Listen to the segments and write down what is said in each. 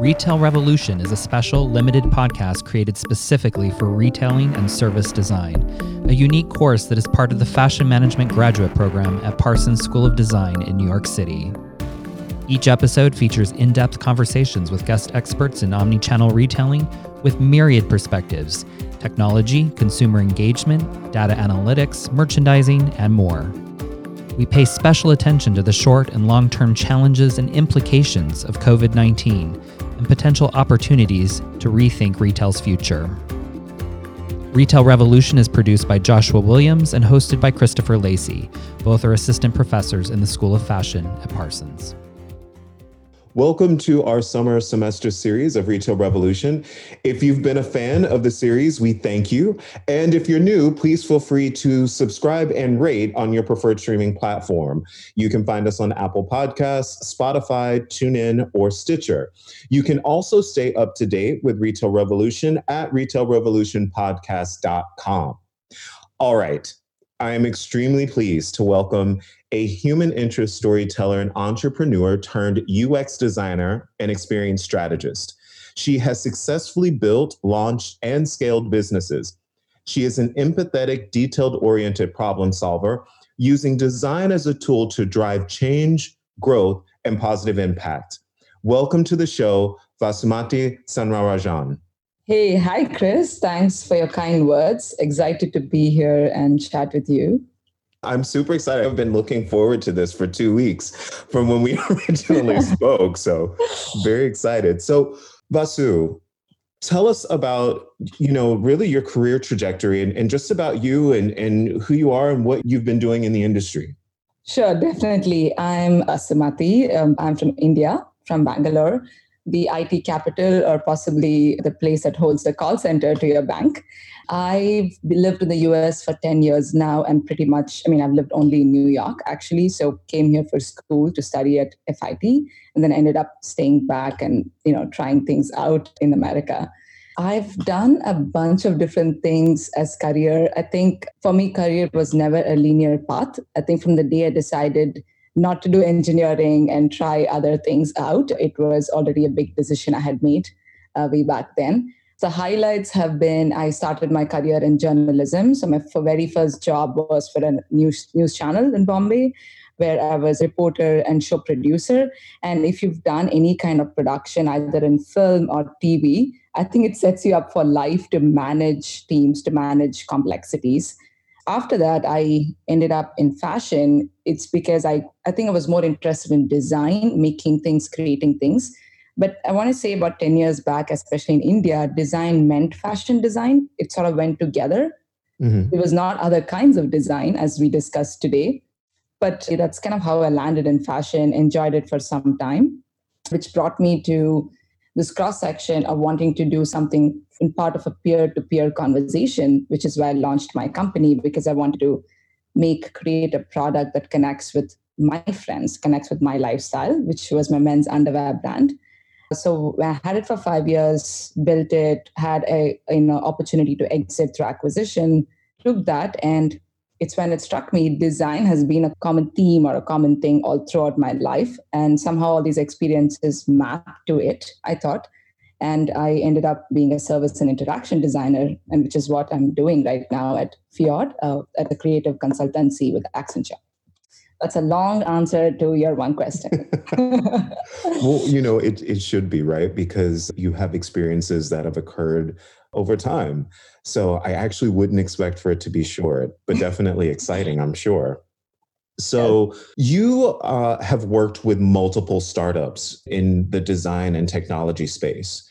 Retail Revolution is a special, limited podcast created specifically for retailing and service design, a unique course that is part of the Fashion Management Graduate Program at Parsons School of Design in New York City. Each episode features in depth conversations with guest experts in omnichannel retailing with myriad perspectives technology, consumer engagement, data analytics, merchandising, and more. We pay special attention to the short and long term challenges and implications of COVID 19 and potential opportunities to rethink retail's future. Retail Revolution is produced by Joshua Williams and hosted by Christopher Lacey. Both are assistant professors in the School of Fashion at Parsons. Welcome to our summer semester series of Retail Revolution. If you've been a fan of the series, we thank you. And if you're new, please feel free to subscribe and rate on your preferred streaming platform. You can find us on Apple Podcasts, Spotify, TuneIn, or Stitcher. You can also stay up to date with Retail Revolution at retailrevolutionpodcast.com. All right. I am extremely pleased to welcome a human interest storyteller and entrepreneur turned UX designer and experience strategist. She has successfully built, launched, and scaled businesses. She is an empathetic, detailed oriented problem solver using design as a tool to drive change, growth, and positive impact. Welcome to the show, Vasumati Sundararajan. Hey, hi, Chris. Thanks for your kind words. Excited to be here and chat with you. I'm super excited. I've been looking forward to this for two weeks from when we originally spoke. So, very excited. So, Vasu, tell us about, you know, really your career trajectory and, and just about you and, and who you are and what you've been doing in the industry. Sure, definitely. I'm Vasumati. Um, I'm from India, from Bangalore the IT capital or possibly the place that holds the call center to your bank. I've lived in the US for 10 years now and pretty much, I mean, I've lived only in New York actually. So came here for school to study at FIT and then ended up staying back and, you know, trying things out in America. I've done a bunch of different things as career. I think for me, career was never a linear path. I think from the day I decided not to do engineering and try other things out. It was already a big decision I had made uh, way back then. The highlights have been I started my career in journalism. So my very first job was for a news news channel in Bombay, where I was reporter and show producer. And if you've done any kind of production, either in film or TV, I think it sets you up for life to manage teams, to manage complexities after that i ended up in fashion. It's because i i think i was more interested in design making things creating things. But i want to say about 10 years back especially in india design meant fashion design. It sort of went together. Mm-hmm. it was not other kinds of design as we discussed today. But that's kind of how i landed in fashion enjoyed it for some time which brought me to this cross section of wanting to do something in part of a peer to peer conversation, which is why I launched my company because I wanted to make, create a product that connects with my friends, connects with my lifestyle, which was my men's underwear brand. So I had it for five years, built it, had a you know opportunity to exit through acquisition, took that, and it's when it struck me design has been a common theme or a common thing all throughout my life, and somehow all these experiences map to it. I thought, and I ended up being a service and interaction designer, and which is what I'm doing right now at Fjord, uh, at the creative consultancy with Accenture. That's a long answer to your one question. well, you know, it, it should be, right? Because you have experiences that have occurred over time. So I actually wouldn't expect for it to be short, but definitely exciting, I'm sure. So you uh, have worked with multiple startups in the design and technology space.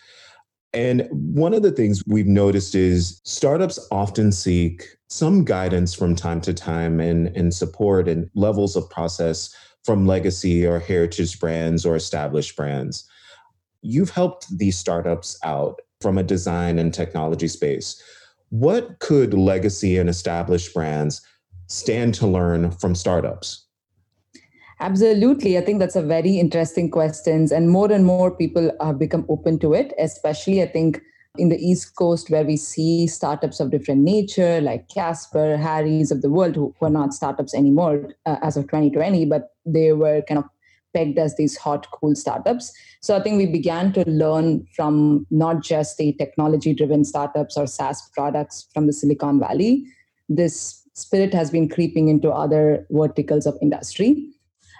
And one of the things we've noticed is startups often seek some guidance from time to time and, and support and levels of process from legacy or heritage brands or established brands. You've helped these startups out from a design and technology space. What could legacy and established brands stand to learn from startups? Absolutely. I think that's a very interesting question. And more and more people have become open to it, especially I think in the East Coast where we see startups of different nature, like Casper, Harry's of the world, who, who are not startups anymore uh, as of 2020, but they were kind of pegged as these hot, cool startups. So I think we began to learn from not just the technology driven startups or SaaS products from the Silicon Valley. This spirit has been creeping into other verticals of industry.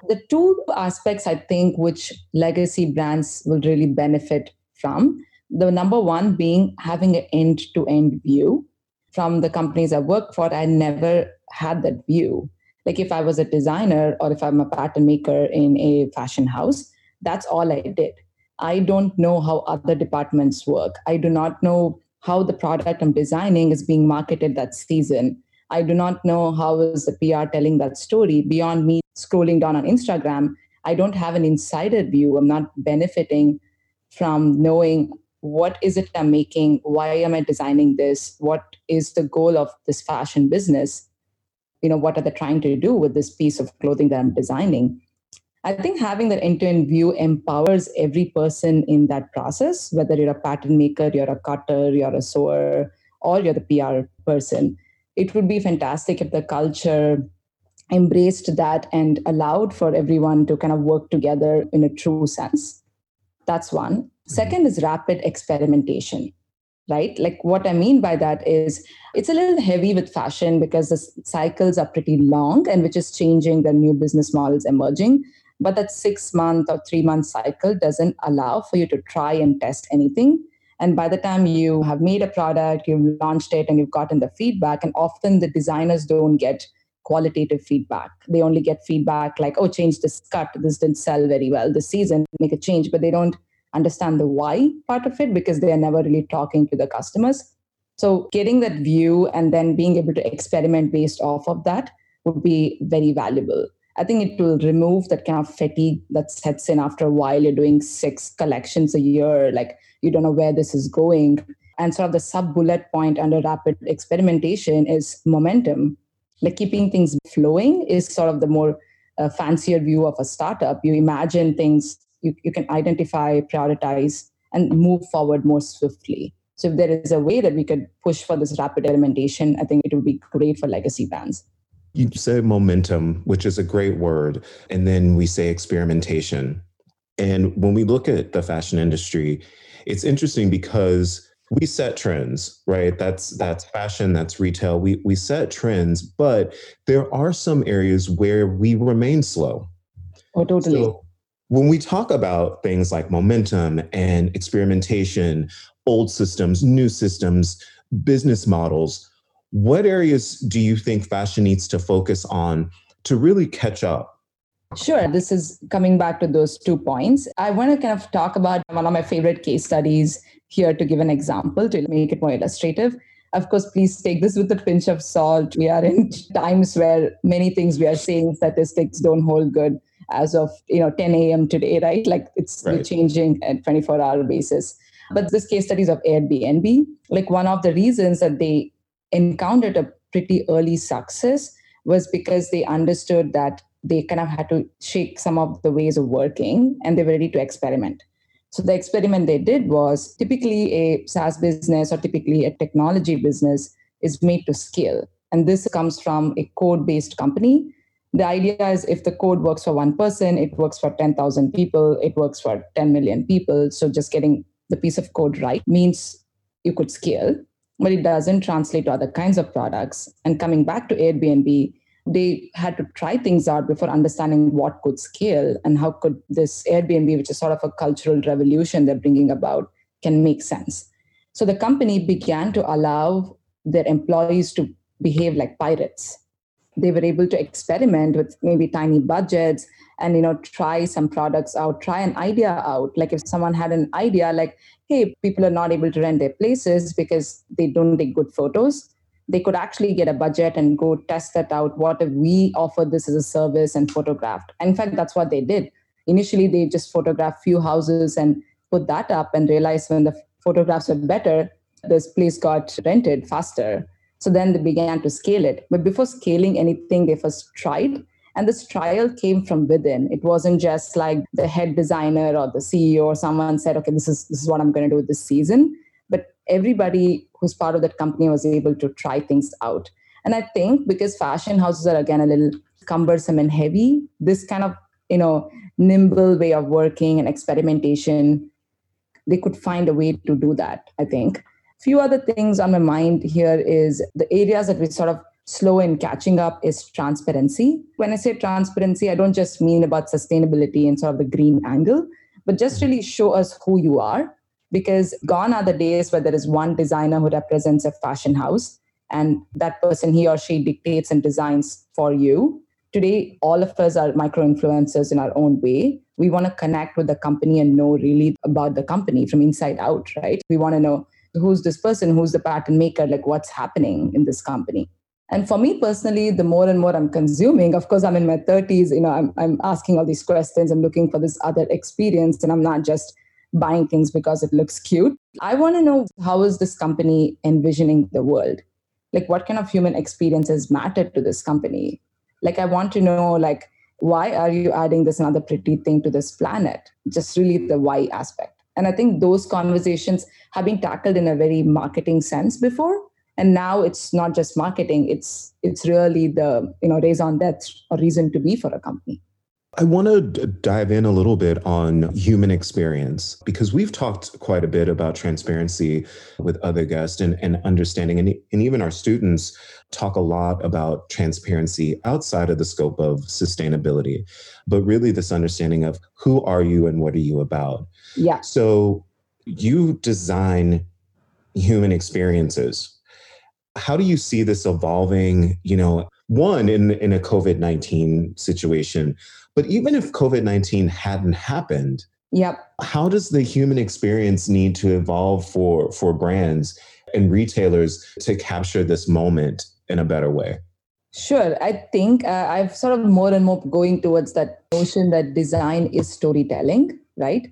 The two aspects I think which legacy brands will really benefit from the number one being having an end to end view. From the companies I work for, I never had that view. Like if I was a designer or if I'm a pattern maker in a fashion house, that's all I did. I don't know how other departments work. I do not know how the product I'm designing is being marketed that season. I do not know how is the PR telling that story beyond me scrolling down on Instagram. I don't have an insider view. I'm not benefiting from knowing what is it I'm making? Why am I designing this? What is the goal of this fashion business? You know, what are they trying to do with this piece of clothing that I'm designing? I think having that end-to-end view empowers every person in that process, whether you're a pattern maker, you're a cutter, you're a sewer, or you're the PR person. It would be fantastic if the culture embraced that and allowed for everyone to kind of work together in a true sense. That's one. Mm-hmm. Second is rapid experimentation, right? Like what I mean by that is it's a little heavy with fashion because the cycles are pretty long and which is changing the new business models emerging. But that six month or three month cycle doesn't allow for you to try and test anything. And by the time you have made a product, you've launched it, and you've gotten the feedback, and often the designers don't get qualitative feedback. They only get feedback like, oh, change this cut. This didn't sell very well this season, make a change. But they don't understand the why part of it because they are never really talking to the customers. So getting that view and then being able to experiment based off of that would be very valuable. I think it will remove that kind of fatigue that sets in after a while. You're doing six collections a year, like you don't know where this is going. And sort of the sub bullet point under rapid experimentation is momentum. Like keeping things flowing is sort of the more uh, fancier view of a startup. You imagine things you, you can identify, prioritize, and move forward more swiftly. So if there is a way that we could push for this rapid implementation, I think it would be great for legacy brands. You say momentum, which is a great word, and then we say experimentation. And when we look at the fashion industry, it's interesting because we set trends, right? That's that's fashion, that's retail. We we set trends, but there are some areas where we remain slow. Oh, totally. So when we talk about things like momentum and experimentation, old systems, new systems, business models, what areas do you think fashion needs to focus on to really catch up? Sure. This is coming back to those two points. I want to kind of talk about one of my favorite case studies here to give an example to make it more illustrative. Of course, please take this with a pinch of salt. We are in times where many things we are saying statistics don't hold good as of you know 10 a.m. today, right? Like it's right. changing at 24 hour basis. But this case studies of Airbnb, like one of the reasons that they encountered a pretty early success was because they understood that they kind of had to shake some of the ways of working and they were ready to experiment. So the experiment they did was typically a SaaS business or typically a technology business is made to scale. And this comes from a code based company the idea is if the code works for one person, it works for 10,000 people, it works for 10 million people. So just getting the piece of code right means you could scale, but it doesn't translate to other kinds of products. And coming back to Airbnb, they had to try things out before understanding what could scale and how could this Airbnb, which is sort of a cultural revolution they're bringing about, can make sense. So the company began to allow their employees to behave like pirates they were able to experiment with maybe tiny budgets and you know try some products out try an idea out. Like if someone had an idea like hey people are not able to rent their places because they don't take good photos they could actually get a budget and go test that out what if we offer this as a service and photographed. In fact that's what they did. Initially they just photographed few houses and put that up and realized when the photographs were better this place got rented faster so then they began to scale it. But before scaling anything, they first tried. And this trial came from within. It wasn't just like the head designer or the CEO or someone said, okay, this is this is what I'm going to do this season. But everybody who's part of that company was able to try things out. And I think because fashion houses are again a little cumbersome and heavy, this kind of you know nimble way of working and experimentation, they could find a way to do that, I think. Few other things on my mind here is the areas that we sort of slow in catching up is transparency. When I say transparency, I don't just mean about sustainability and sort of the green angle, but just mm-hmm. really show us who you are. Because gone are the days where there is one designer who represents a fashion house and that person, he or she dictates and designs for you. Today, all of us are micro influencers in our own way. We want to connect with the company and know really about the company from inside out, right? We want to know who's this person, who's the pattern maker, like what's happening in this company. And for me personally, the more and more I'm consuming, of course, I'm in my 30s, you know, I'm, I'm asking all these questions, I'm looking for this other experience, and I'm not just buying things because it looks cute. I want to know how is this company envisioning the world? Like what kind of human experiences matter to this company? Like I want to know like why are you adding this another pretty thing to this planet? Just really the why aspect. And I think those conversations have been tackled in a very marketing sense before and now it's not just marketing it's it's really the you know raison d'etre or reason to be for a company I want to d- dive in a little bit on human experience because we've talked quite a bit about transparency with other guests and, and understanding, and, and even our students talk a lot about transparency outside of the scope of sustainability, but really this understanding of who are you and what are you about. Yeah. So you design human experiences how do you see this evolving you know one in in a covid-19 situation but even if covid-19 hadn't happened yep how does the human experience need to evolve for for brands and retailers to capture this moment in a better way Sure. I think uh, I've sort of more and more going towards that notion that design is storytelling, right?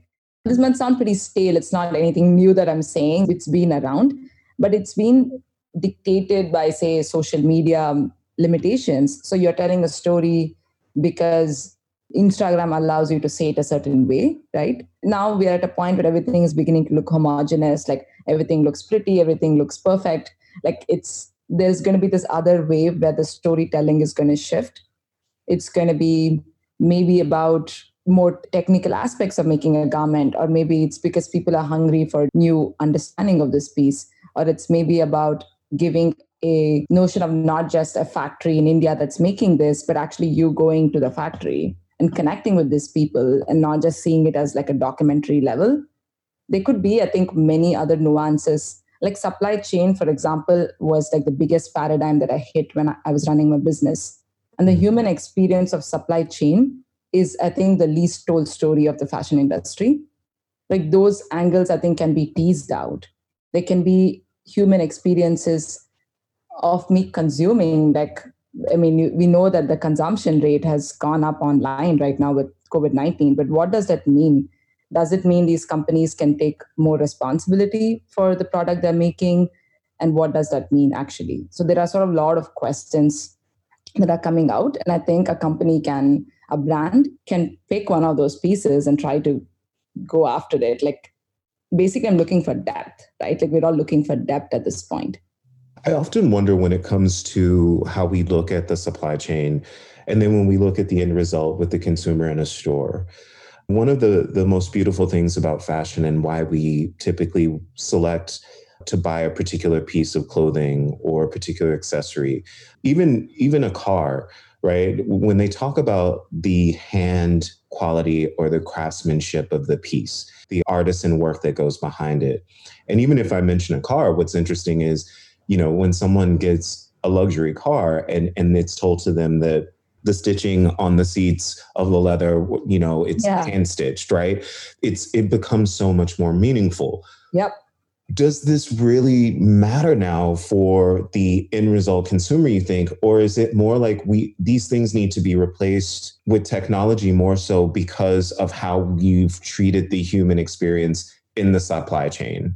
This might sound pretty stale. It's not anything new that I'm saying. It's been around, but it's been dictated by, say, social media limitations. So you're telling a story because Instagram allows you to say it a certain way, right? Now we are at a point where everything is beginning to look homogenous, like everything looks pretty, everything looks perfect. Like it's there's going to be this other wave where the storytelling is going to shift. It's going to be maybe about more technical aspects of making a garment, or maybe it's because people are hungry for new understanding of this piece, or it's maybe about giving a notion of not just a factory in India that's making this, but actually you going to the factory and connecting with these people and not just seeing it as like a documentary level. There could be, I think, many other nuances. Like supply chain, for example, was like the biggest paradigm that I hit when I was running my business. And the mm-hmm. human experience of supply chain is, I think, the least told story of the fashion industry. Like those angles, I think, can be teased out. They can be human experiences of me consuming like i mean we know that the consumption rate has gone up online right now with covid-19 but what does that mean does it mean these companies can take more responsibility for the product they're making and what does that mean actually so there are sort of a lot of questions that are coming out and i think a company can a brand can pick one of those pieces and try to go after it. Like basically i'm looking for depth right? Like we're all looking for depth at this point. I often wonder when it comes to how we look at the supply chain and then when we look at the end result with the consumer in a store. One of the the most beautiful things about fashion and why we typically select to buy a particular piece of clothing or a particular accessory even even a car right when they talk about the hand quality or the craftsmanship of the piece the artisan work that goes behind it. And even if I mention a car, what's interesting is, you know, when someone gets a luxury car and and it's told to them that the stitching on the seats of the leather, you know, it's yeah. hand stitched, right? It's it becomes so much more meaningful. Yep does this really matter now for the end result consumer you think? Or is it more like we these things need to be replaced with technology more so because of how you've treated the human experience in the supply chain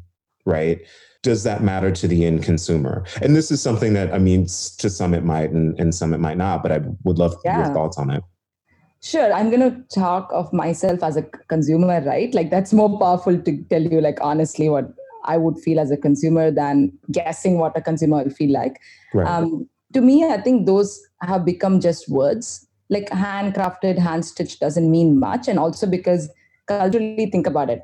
right? Does that matter to the end consumer? And this is something that i mean to some it might and, and some it might not but i would love yeah. your thoughts on it. Sure, I'm going to talk of myself as a consumer, right? Like that's more powerful to tell you, like honestly, what I would feel as a consumer than guessing what a consumer will feel like. Right. Um, to me, I think those have become just words. like handcrafted, hand stitched doesn't mean much. And also because culturally, think about it.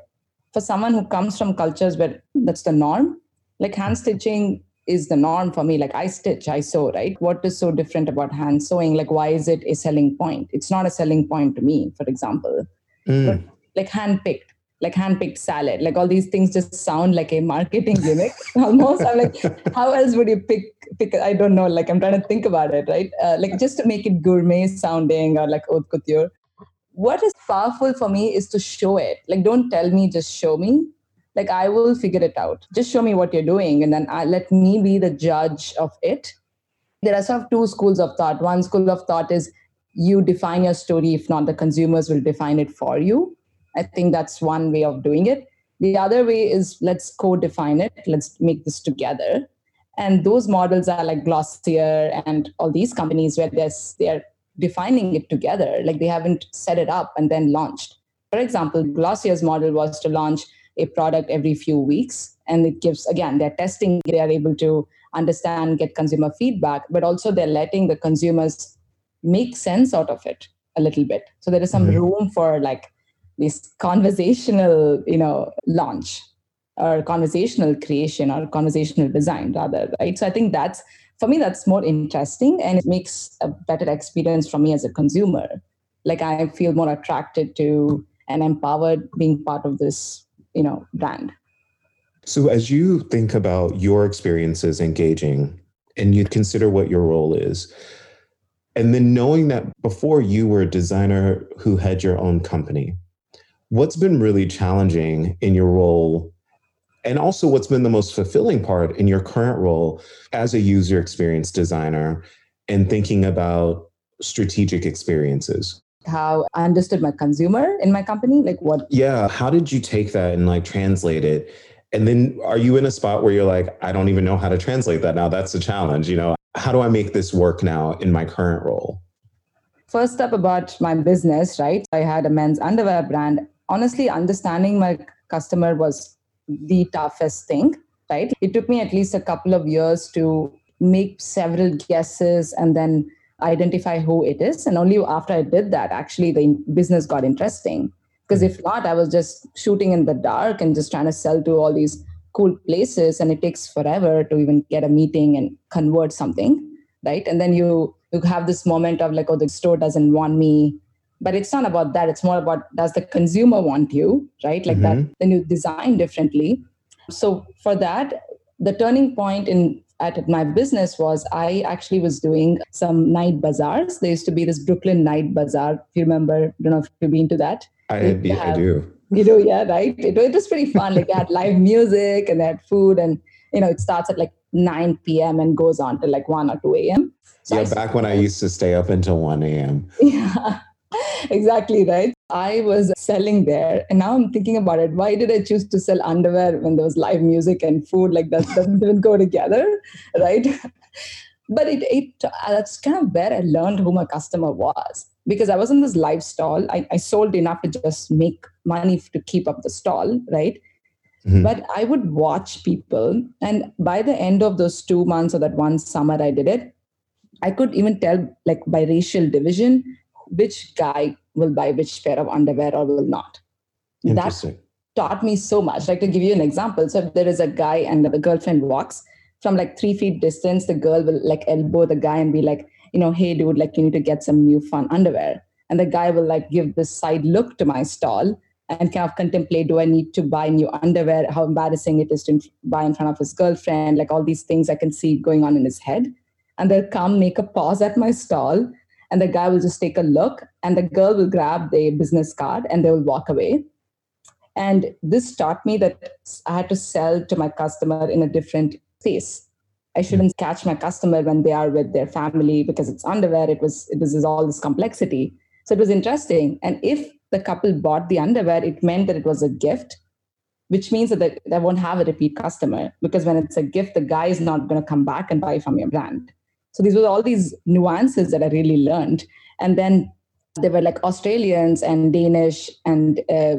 For someone who comes from cultures where that's the norm, like hand stitching is the norm for me. Like I stitch, I sew, right? What is so different about hand sewing? Like, why is it a selling point? It's not a selling point to me, for example. Mm. But like hand picked, like hand-picked salad. Like all these things just sound like a marketing gimmick almost. I'm like how else would you pick pick i don't know like i'm trying to think about it right? Uh, like just to make it gourmet sounding or like haute couture. What is powerful for me is to show it. Like don't tell me just show me. Like i will figure it out. Just show me what you're doing and then I, let me be the judge of it. There are sort of two schools of thought. One school of thought is you define your story if not the consumers will define it for you I think that's one way of doing it. The other way is let's co-define it. Let's make this together. And those models are like Glossier and all these companies where they're, they're defining it together. Like they haven't set it up and then launched. For example, Glossier's model was to launch a product every few weeks. And it gives, again, they're testing, they are able to understand, get consumer feedback, but also they're letting the consumers make sense out of it a little bit. So there is some mm-hmm. room for like this conversational you know launch or conversational creation or conversational design rather right? So i think that's for me that's more interesting and it makes a better experience for me as a consumer. Like i feel more attracted to and empowered being part of this you know brand. So as you think about your experiences engaging and you consider what your role is and then knowing that before you were a designer who had your own company what's been really challenging in your role and also what's been the most fulfilling part in your current role as a user experience designer and thinking about strategic experiences? How i understood my consumer in my company like what yeah how did you take that and like translate it? And then are you in a spot where you're like i don't even know how to translate that now. That's a challenge you know? How do i make this work now in my current role? First up about my business right? I had a men's underwear brand honestly, understanding my customer was the toughest thing, right? It took me at least a couple of years to make several guesses and then identify who it is. And only after I did that, actually, the business got interesting. Because if not, I was just shooting in the dark and just trying to sell to all these cool places, and it takes forever to even get a meeting and convert something, right? And then you you have this moment of like, oh, the store doesn't want me but it's not about that it's more about does the consumer want you right like mm-hmm. that then you design differently so for that the turning point in at my business was I actually was doing some night bazaars. There used to be this Brooklyn night bazaar. If you remember, I don't know if you've been to that. I, have, I do. You know, yeah, right. It, it was pretty fun. Like they had live music and they had food, and you know it starts at like 9 p.m. and goes on to like 1 or 2 a.m. So yeah, I back when I used to stay up until 1 a.m. Yeah. exactly right. I was selling there, and now I'm thinking about it. Why did I choose to sell underwear when there was live music and food? Like that doesn't even go together, right? but it, it that's kind of where I learned who my customer was because I was in this live stall. I, I sold enough to just make money to keep up the stall, right? Mm-hmm. But I would watch people, and by the end of those two months or that one summer I did it, I could even tell, like by racial division, which guy will buy which pair of underwear or will not. That taught me so much. Like to give you an example, so if there is a guy and the girlfriend walks from like three feet distance, the girl will like elbow the guy and be like, you know, hey dude, like you need to get some new fun underwear. And the guy will like give this side look to my stall and kind of contemplate do I need to buy new underwear? How embarrassing it is to buy in front of his girlfriend, like all these things I can see going on in his head. And they'll come make a pause at my stall and the guy will just take a look and the girl will grab the business card and they will walk away. And this taught me that i had to sell to my customer in a different space i shouldn't catch my customer when they are with their family because it's underwear. It was it was all this complexity. So it was interesting. And if the couple bought the underwear it meant that it was a gift which means that they, they won't have a repeat customer because when it's a gift the guy is not going to come back and buy from your brand so these were all these nuances that I really learned. And then there were like Australians and Danish and uh,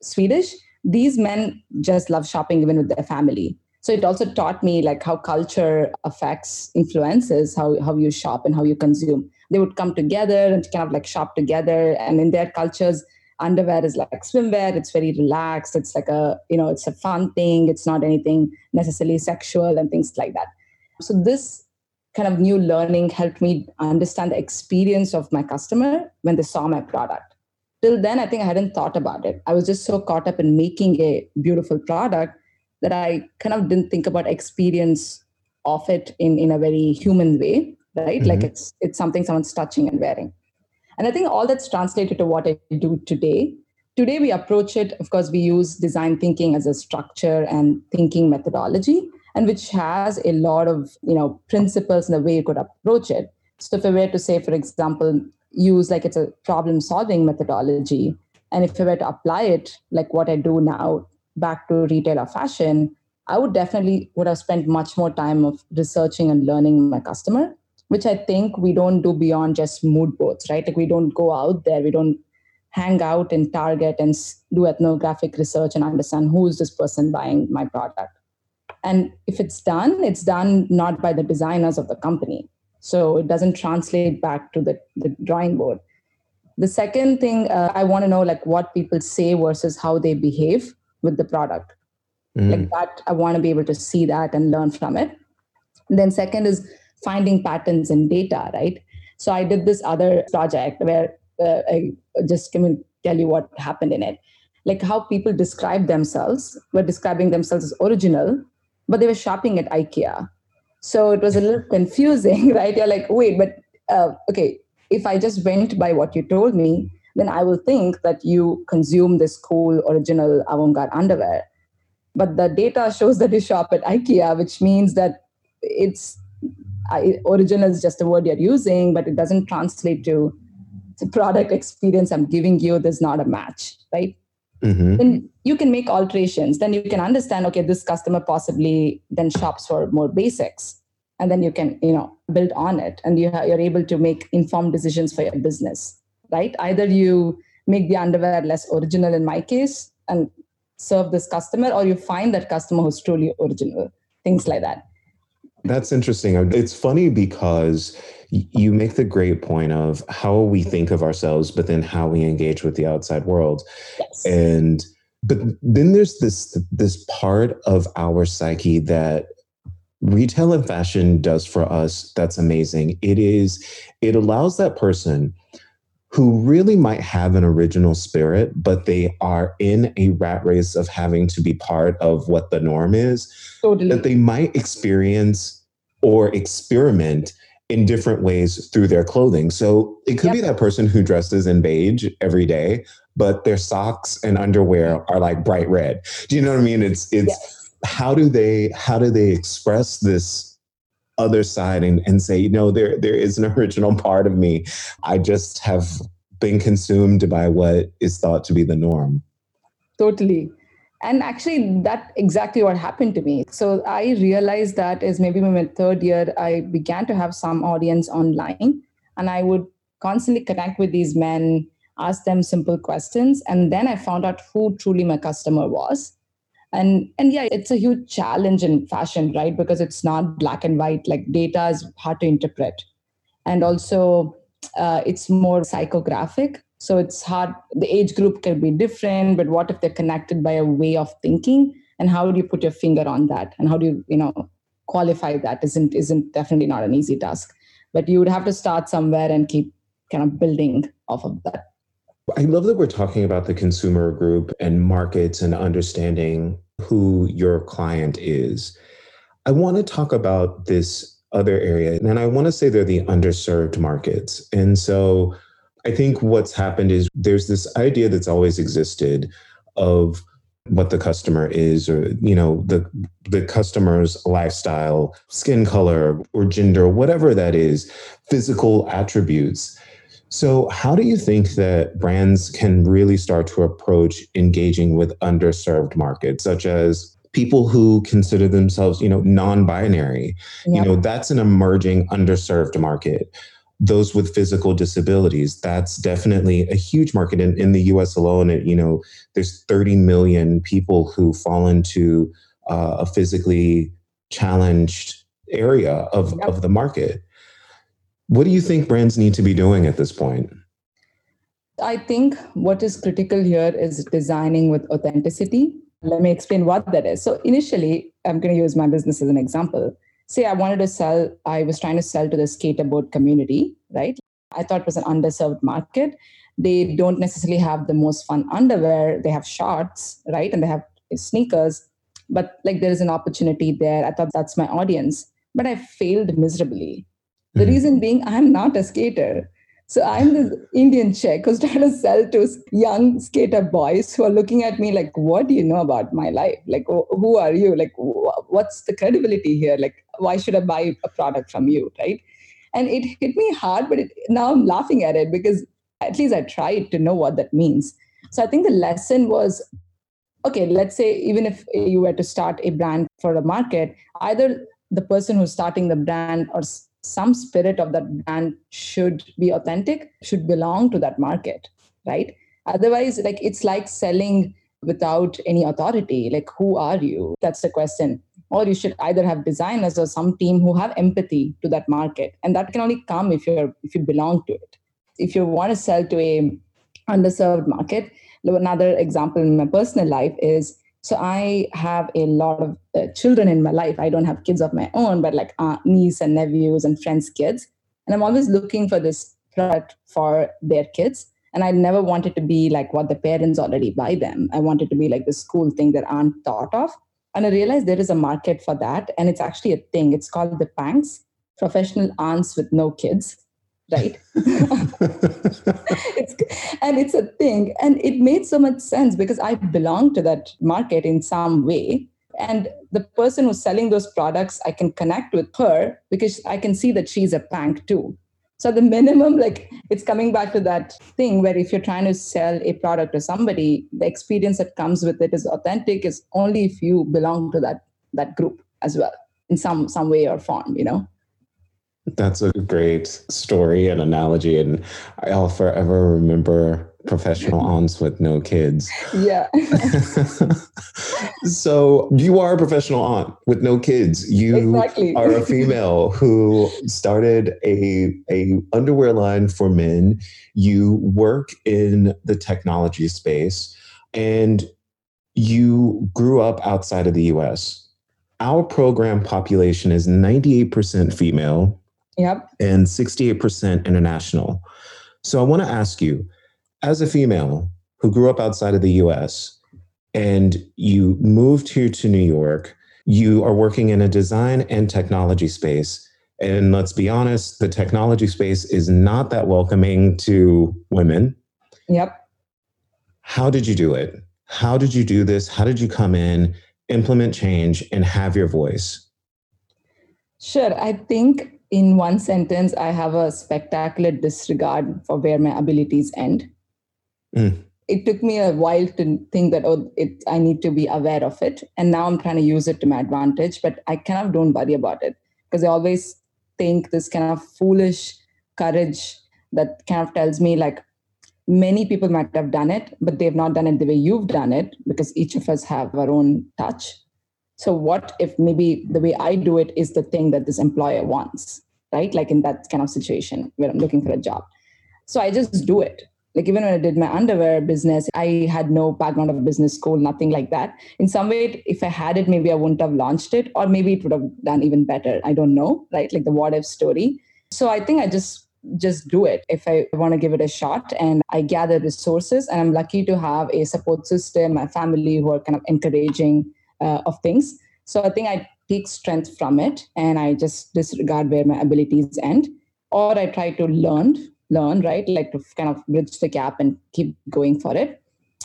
Swedish. These men just love shopping even with their family. So it also taught me like how culture affects influences how, how you shop and how you consume. they would come together and kind of like shop together. And in their cultures, underwear is like swimwear. It's very relaxed. It's like a, you know, it's a fun thing. It's not anything necessarily sexual and things like that. So this kind of new learning helped me understand the experience of my customer when they saw my product. Till then, I think I hadn't thought about it. I was just so caught up in making a beautiful product that I kind of didn't think about experience of it in, in a very human way, right? Mm-hmm. Like it's it's something someone's touching and wearing. And I think all that's translated to what I do today. Today we approach it, of course, we use design thinking as a structure and thinking methodology and which has a lot of you know principles in the way you could approach it. So if i were to say for example use like it's a problem solving methodology and if i were to apply it like what i do now back to retail or fashion i would definitely would have spent much more time of researching and learning my customer which i think we don't do beyond just mood boards right? Like we don't go out there we don't hang out in target and do ethnographic research and understand who is this person buying my product and if it's done, it's done not by the designers of the company. So it doesn't translate back to the, the drawing board. The second thing uh, I want to know, like what people say versus how they behave with the product. Mm. Like that, I want to be able to see that and learn from it. And then second is finding patterns in data, right? So I did this other project where uh, I just can tell you what happened in it. Like how people describe themselves, were describing themselves as original, but they were shopping at IKEA. So it was a little confusing, right? You're like, wait, but uh, okay, if I just went by what you told me, then I will think that you consume this cool, original avant garde underwear. But the data shows that you shop at IKEA, which means that it's I, original is just a word you're using, but it doesn't translate to the product experience I'm giving you. There's not a match, right? Mm-hmm. then you can make alterations. Then you can understand okay this customer possibly then shops for more basics. And then you can you know build on it. And you ha- you're able to make informed decisions for your business right? Either you make the underwear less original in my case and serve this customer or you find that customer who's truly original things like that. That's interesting. It's funny because you make the great point of how we think of ourselves, but then how we engage with the outside world. Yes. And but then there's this this part of our psyche that retail and fashion does for us that's amazing. It is it allows that person who really might have an original spirit, but they are in a rat race of having to be part of what the norm is, totally. that they might experience or experiment in different ways through their clothing. So it could yep. be that person who dresses in beige every day, but their socks and underwear are like bright red. Do you know what I mean? It's it's yes. how do they how do they express this other side and, and say, you know, there there is an original part of me. I just have been consumed by what is thought to be the norm. Totally. And actually, that exactly what happened to me. So I realized that is maybe in my third year, I began to have some audience online, and I would constantly connect with these men, ask them simple questions, and then I found out who truly my customer was. And and yeah it's a huge challenge in fashion right? Because it's not black and white. Like data is hard to interpret. And also uh, it's more psychographic so it's hard the age group can be different but what if they're connected by a way of thinking? And how do you put your finger on that? And how do you you know qualify that? Isn't isn't definitely not an easy task. But you would have to start somewhere and keep kind of building off of that. I love that we're talking about the consumer group and markets and understanding who your client is. I want to talk about this other area, and I want to say they're the underserved markets. And so I think what's happened is there's this idea that's always existed of what the customer is or you know the the customer's lifestyle skin color or gender whatever that is physical attributes so, how do you think that brands can really start to approach engaging with underserved markets, such as people who consider themselves, you know, non-binary? Yeah. You know, that's an emerging underserved market. Those with physical disabilities, that's definitely a huge market. In, in the US alone, it, you know, there's 30 million people who fall into uh, a physically challenged area of, yep. of the market. What do you think brands need to be doing at this point? I think what is critical here is designing with authenticity. Let me explain what that is. So, initially, I'm going to use my business as an example. Say I wanted to sell, I was trying to sell to the skateboard community, right? I thought it was an underserved market. They don't necessarily have the most fun underwear. They have shorts, right? And they have sneakers. But like there is an opportunity there. I thought that's my audience. But I failed miserably. The mm-hmm. reason being, I'm not a skater. So I'm this Indian chick who's trying to sell to young skater boys who are looking at me like, what do you know about my life? Like, who are you? Like, what's the credibility here? Like, why should I buy a product from you? Right. And it hit me hard, but it, now I'm laughing at it because at least I tried to know what that means. So I think the lesson was okay, let's say even if you were to start a brand for a market, either the person who's starting the brand or some spirit of that brand should be authentic, should belong to that market, right? Otherwise, like it's like selling without any authority. Like, who are you? That's the question. Or you should either have designers or some team who have empathy to that market, and that can only come if you're if you belong to it. If you want to sell to a underserved market, another example in my personal life is so I have a lot of uh, children in my life. I don't have kids of my own, but like uh, niece and nephews and friends' kids. And I'm always looking for this product for their kids. And I never wanted to be like what the parents already buy them. I wanted to be like this cool thing that aren't thought of. And I realized there is a market for that. And it's actually a thing. It's called the PANKs, professional aunts with no kids right? It's, and it's a thing and it made so much sense because i belong to that market in some way and the person who's selling those products i can connect with her because i can see that she's a pank too. So the minimum like it's coming back to that thing where if you're trying to sell a product to somebody the experience that comes with it is authentic is only if you belong to that that group as well in some some way or form you know that's a great story and analogy. And I'll forever remember professional aunts with no kids. Yeah. so you are a professional aunt with no kids. You exactly. are a female who started a, a underwear line for men. You work in the technology space and you grew up outside of the US. Our program population is 98% female, Yep. And 68% international. So I want to ask you, as a female who grew up outside of the US and you moved here to New York, you are working in a design and technology space. And let's be honest, the technology space is not that welcoming to women. Yep. How did you do it? How did you do this? How did you come in, implement change, and have your voice? Sure. I think in one sentence, I have a spectacular disregard for where my abilities end. Mm. It took me a while to think that oh, it, I need to be aware of it, and now I'm trying to use it to my advantage. But I kind of don't worry about it because I always think this kind of foolish courage that kind of tells me like many people might have done it, but they've not done it the way you've done it because each of us have our own touch. So, what if maybe the way I do it is the thing that this employer wants? right? Like in that kind of situation where I'm looking for a job. So I just do it. Like even when I did my underwear business, I had no background of business school, nothing like that. In some way, if I had it, maybe I wouldn't have launched it, or maybe it would have done even better. I don't know, right? Like the what if story. So I think I just just do it if I want to give it a shot. And I gather resources, and I'm lucky to have a support system, my family who are kind of encouraging uh, of things. So I think I take strength from it and I just disregard where my abilities end. Or I try to learn, learn, right? Like to kind of bridge the gap and keep going for it.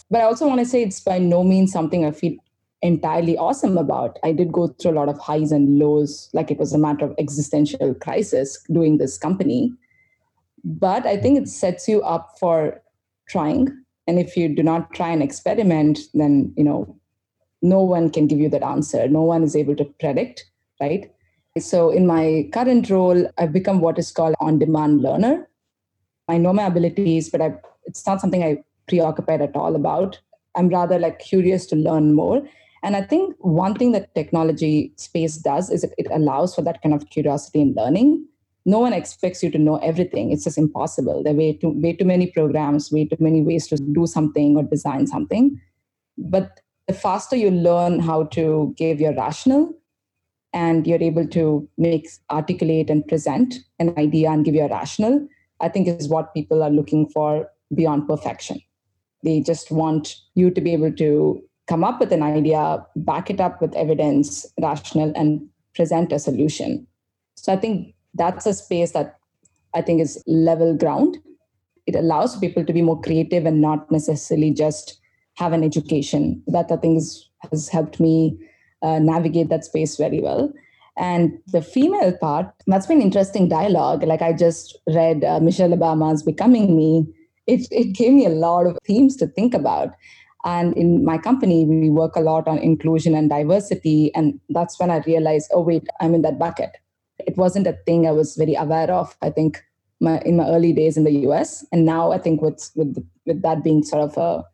But I also want to say it's by no means something I feel entirely awesome about. I did go through a lot of highs and lows, like it was a matter of existential crisis doing this company. But I think it sets you up for trying. And if you do not try and experiment, then you know no one can give you that answer. No one is able to predict, right? So in my current role, I've become what is called on-demand learner. I know my abilities, but I, it's not something I preoccupied at all about. I'm rather like curious to learn more. And I think one thing that technology space does is it allows for that kind of curiosity and learning. no one expects you to know everything. It's just impossible. There are way too, way too many programs, way too many ways to do something or design something. But the faster you learn how to give your rational and you're able to make articulate and present an idea and give your rational, I think is what people are looking for beyond perfection. They just want you to be able to come up with an idea, back it up with evidence, rational, and present a solution. So I think that's a space that I think is level ground. It allows people to be more creative and not necessarily just have an education. That I think is, has helped me uh, navigate that space very well. And the female part, that's been interesting dialogue. Like I just read uh, Michelle Obama's Becoming Me. It, it gave me a lot of themes to think about. And in my company, we work a lot on inclusion and diversity. And that's when I realized, oh, wait, I'm in that bucket. It wasn't a thing I was very aware of, I think, my, in my early days in the US. And now I think with, with, with that being sort of a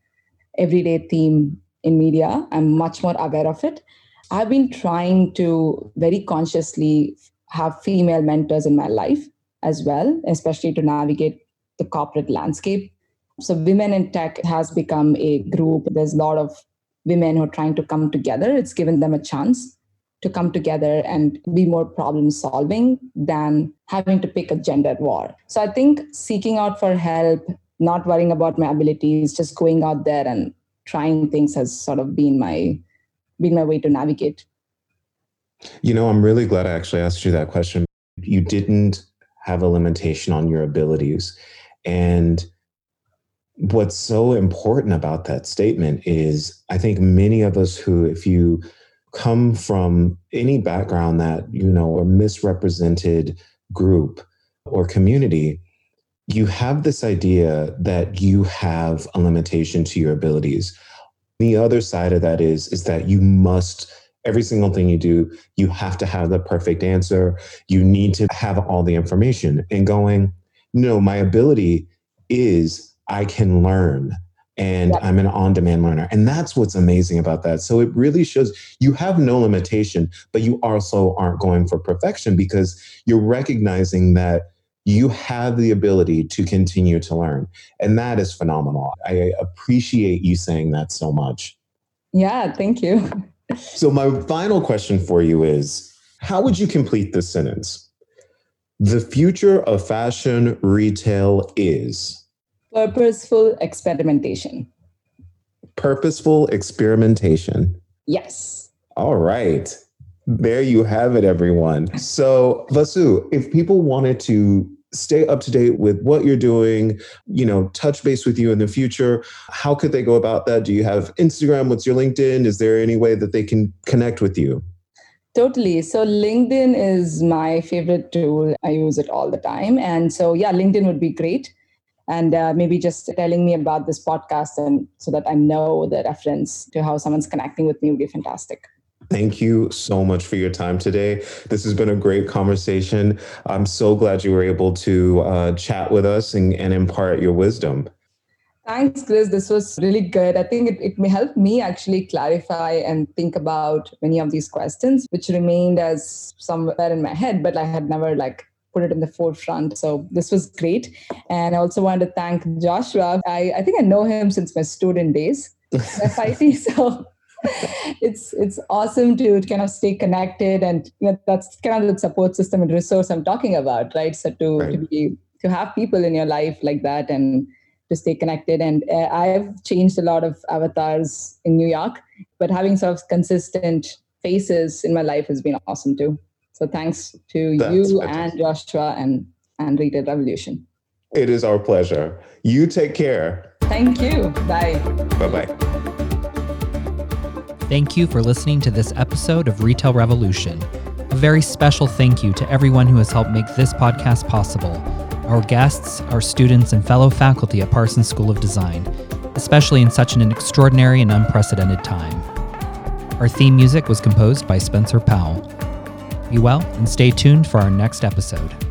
everyday theme in media, I'm much more aware of it. I've been trying to very consciously have female mentors in my life as well, especially to navigate the corporate landscape. So, Women in Tech has become a group. There's a lot of women who are trying to come together. It's given them a chance to come together and be more problem solving than having to pick a gender war. So, I think seeking out for help, not worrying about my abilities, just going out there and trying things has sort of been my been my way to navigate. You know, I'm really glad I actually asked you that question. You didn't have a limitation on your abilities. And what's so important about that statement is I think many of us who, if you come from any background that, you know, a misrepresented group or community, you have this idea that you have a limitation to your abilities. The other side of that is is that you must every single thing you do you have to have the perfect answer. You need to have all the information and going no my ability is i can learn and yeah. i'm an on-demand learner. And that's what's amazing about that. So it really shows you have no limitation but you also aren't going for perfection because you're recognizing that you have the ability to continue to learn. And that is phenomenal. I appreciate you saying that so much. Yeah, thank you. so, my final question for you is how would you complete this sentence? The future of fashion retail is purposeful experimentation. Purposeful experimentation. Yes. All right. There you have it, everyone. So, Vasu, if people wanted to stay up to date with what you're doing, you know, touch base with you in the future, how could they go about that? Do you have Instagram? What's your LinkedIn? Is there any way that they can connect with you? Totally. So LinkedIn is my favorite tool. I use it all the time. And so, yeah, LinkedIn would be great. And uh, maybe just telling me about this podcast and so that I know the reference to how someone's connecting with me would be fantastic. Thank you so much for your time today. This has been a great conversation. I'm so glad you were able to uh, chat with us and, and impart your wisdom. Thanks, Chris. This was really good. I think it, it may help me actually clarify and think about many of these questions, which remained as somewhere in my head, but I had never like put it in the forefront. So this was great. And I also wanted to thank Joshua. I, I think I know him since my student days, FIT. So it's it's awesome to kind of stay connected and you know, that's kind of the support system and resource i'm talking about right? So to, right. to be to have people in your life like that and to stay connected. And uh, i've changed a lot of avatars in new york but having sort of consistent faces in my life has been awesome too. So thanks to that's you fantastic. and joshua and and retail revolution. It is our pleasure. You take care. Thank you. Bye. Bye bye Thank you for listening to this episode of Retail Revolution. A very special thank you to everyone who has helped make this podcast possible our guests, our students, and fellow faculty at Parsons School of Design, especially in such an extraordinary and unprecedented time. Our theme music was composed by Spencer Powell. Be well and stay tuned for our next episode.